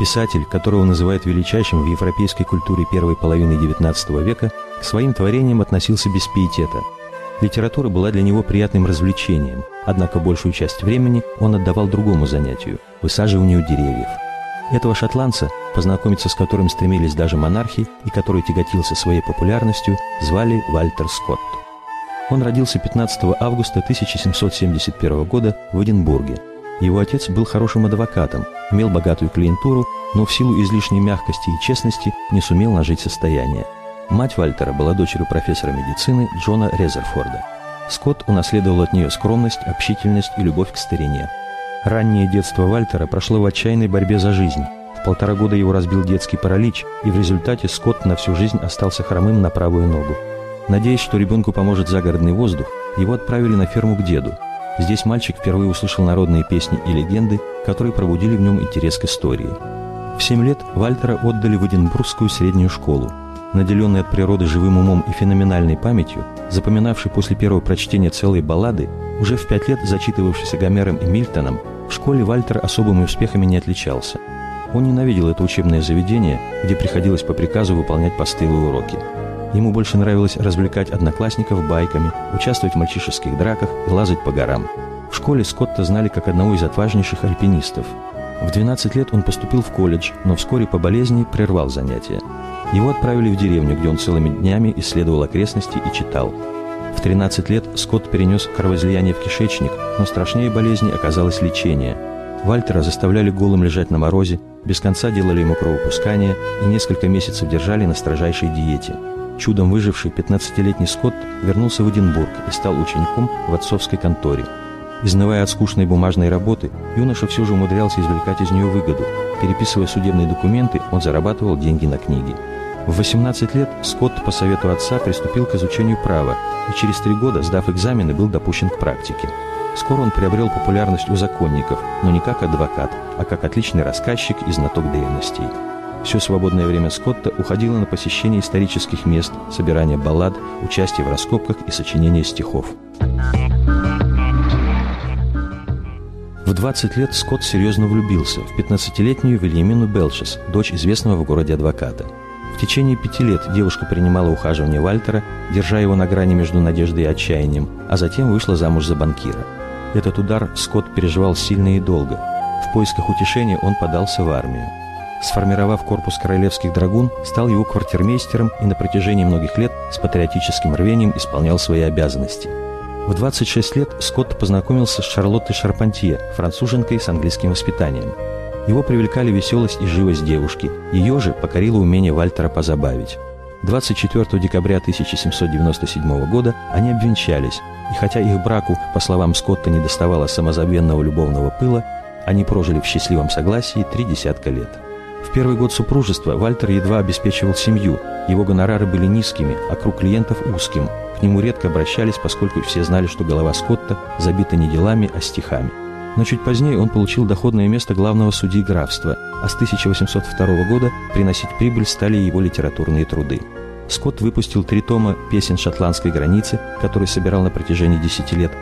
Писатель, которого называют величайшим в европейской культуре первой половины XIX века, к своим творениям относился без пиетета. Литература была для него приятным развлечением, однако большую часть времени он отдавал другому занятию – высаживанию деревьев. Этого шотландца, познакомиться с которым стремились даже монархи и который тяготился своей популярностью, звали Вальтер Скотт. Он родился 15 августа 1771 года в Эдинбурге. Его отец был хорошим адвокатом, имел богатую клиентуру, но в силу излишней мягкости и честности не сумел нажить состояние. Мать Вальтера была дочерью профессора медицины Джона Резерфорда. Скотт унаследовал от нее скромность, общительность и любовь к старине. Раннее детство Вальтера прошло в отчаянной борьбе за жизнь. В полтора года его разбил детский паралич, и в результате Скотт на всю жизнь остался хромым на правую ногу. Надеясь, что ребенку поможет загородный воздух, его отправили на ферму к деду. Здесь мальчик впервые услышал народные песни и легенды, которые пробудили в нем интерес к истории. В семь лет Вальтера отдали в Эдинбургскую среднюю школу. Наделенный от природы живым умом и феноменальной памятью, запоминавший после первого прочтения целые баллады, уже в пять лет зачитывавшийся Гомером и Мильтоном, в школе Вальтер особыми успехами не отличался. Он ненавидел это учебное заведение, где приходилось по приказу выполнять постылые уроки – Ему больше нравилось развлекать одноклассников байками, участвовать в мальчишеских драках и лазать по горам. В школе Скотта знали как одного из отважнейших альпинистов. В 12 лет он поступил в колледж, но вскоре по болезни прервал занятия. Его отправили в деревню, где он целыми днями исследовал окрестности и читал. В 13 лет Скотт перенес кровоизлияние в кишечник, но страшнее болезни оказалось лечение. Вальтера заставляли голым лежать на морозе, без конца делали ему кровопускание и несколько месяцев держали на строжайшей диете – Чудом выживший 15-летний Скотт вернулся в Эдинбург и стал учеником в отцовской конторе. Изнывая от скучной бумажной работы, юноша все же умудрялся извлекать из нее выгоду. Переписывая судебные документы, он зарабатывал деньги на книги. В 18 лет Скотт по совету отца приступил к изучению права и через три года, сдав экзамены, был допущен к практике. Скоро он приобрел популярность у законников, но не как адвокат, а как отличный рассказчик и знаток древностей. Все свободное время Скотта уходило на посещение исторических мест, собирание баллад, участие в раскопках и сочинение стихов. В 20 лет Скотт серьезно влюбился в 15-летнюю Вильямину Белчес, дочь известного в городе адвоката. В течение пяти лет девушка принимала ухаживание Вальтера, держа его на грани между надеждой и отчаянием, а затем вышла замуж за банкира. Этот удар Скотт переживал сильно и долго. В поисках утешения он подался в армию. Сформировав корпус королевских драгун, стал его квартирмейстером и на протяжении многих лет с патриотическим рвением исполнял свои обязанности. В 26 лет Скотт познакомился с Шарлоттой Шарпантье, француженкой с английским воспитанием. Его привлекали веселость и живость девушки, ее же покорило умение Вальтера позабавить. 24 декабря 1797 года они обвенчались, и хотя их браку, по словам Скотта, не доставало самозабвенного любовного пыла, они прожили в счастливом согласии три десятка лет. В первый год супружества Вальтер едва обеспечивал семью, его гонорары были низкими, а круг клиентов узким. К нему редко обращались, поскольку все знали, что голова Скотта забита не делами, а стихами. Но чуть позднее он получил доходное место главного судьи графства, а с 1802 года приносить прибыль стали его литературные труды. Скотт выпустил три тома «Песен шотландской границы», которые собирал на протяжении 10 лет.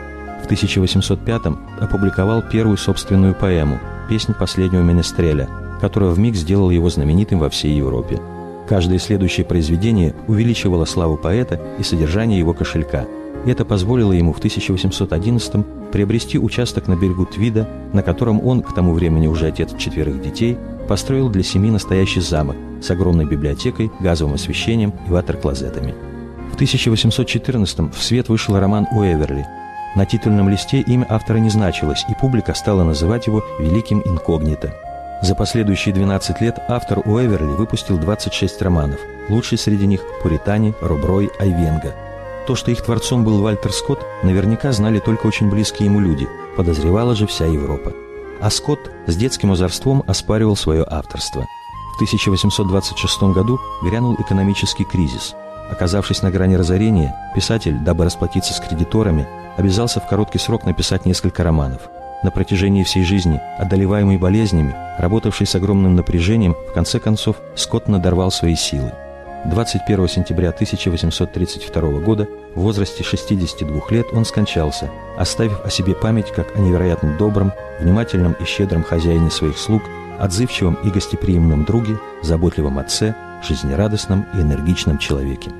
В 1805 опубликовал первую собственную поэму «Песнь последнего менестреля», которая вмиг сделала его знаменитым во всей Европе. Каждое следующее произведение увеличивало славу поэта и содержание его кошелька. Это позволило ему в 1811 приобрести участок на берегу Твида, на котором он, к тому времени уже отец четверых детей, построил для семьи настоящий замок с огромной библиотекой, газовым освещением и ватер-клозетами. В 1814 в свет вышел роман Уэверли. На титульном листе имя автора не значилось, и публика стала называть его «Великим инкогнито». За последующие 12 лет автор Уэверли выпустил 26 романов. Лучший среди них – Пуритане, Руброй, Айвенга. То, что их творцом был Вальтер Скотт, наверняка знали только очень близкие ему люди, подозревала же вся Европа. А Скотт с детским озорством оспаривал свое авторство. В 1826 году грянул экономический кризис. Оказавшись на грани разорения, писатель, дабы расплатиться с кредиторами, обязался в короткий срок написать несколько романов – на протяжении всей жизни, одолеваемый болезнями, работавший с огромным напряжением, в конце концов Скотт надорвал свои силы. 21 сентября 1832 года в возрасте 62 лет он скончался, оставив о себе память как о невероятно добром, внимательном и щедром хозяине своих слуг, отзывчивом и гостеприимном друге, заботливом отце, жизнерадостном и энергичном человеке.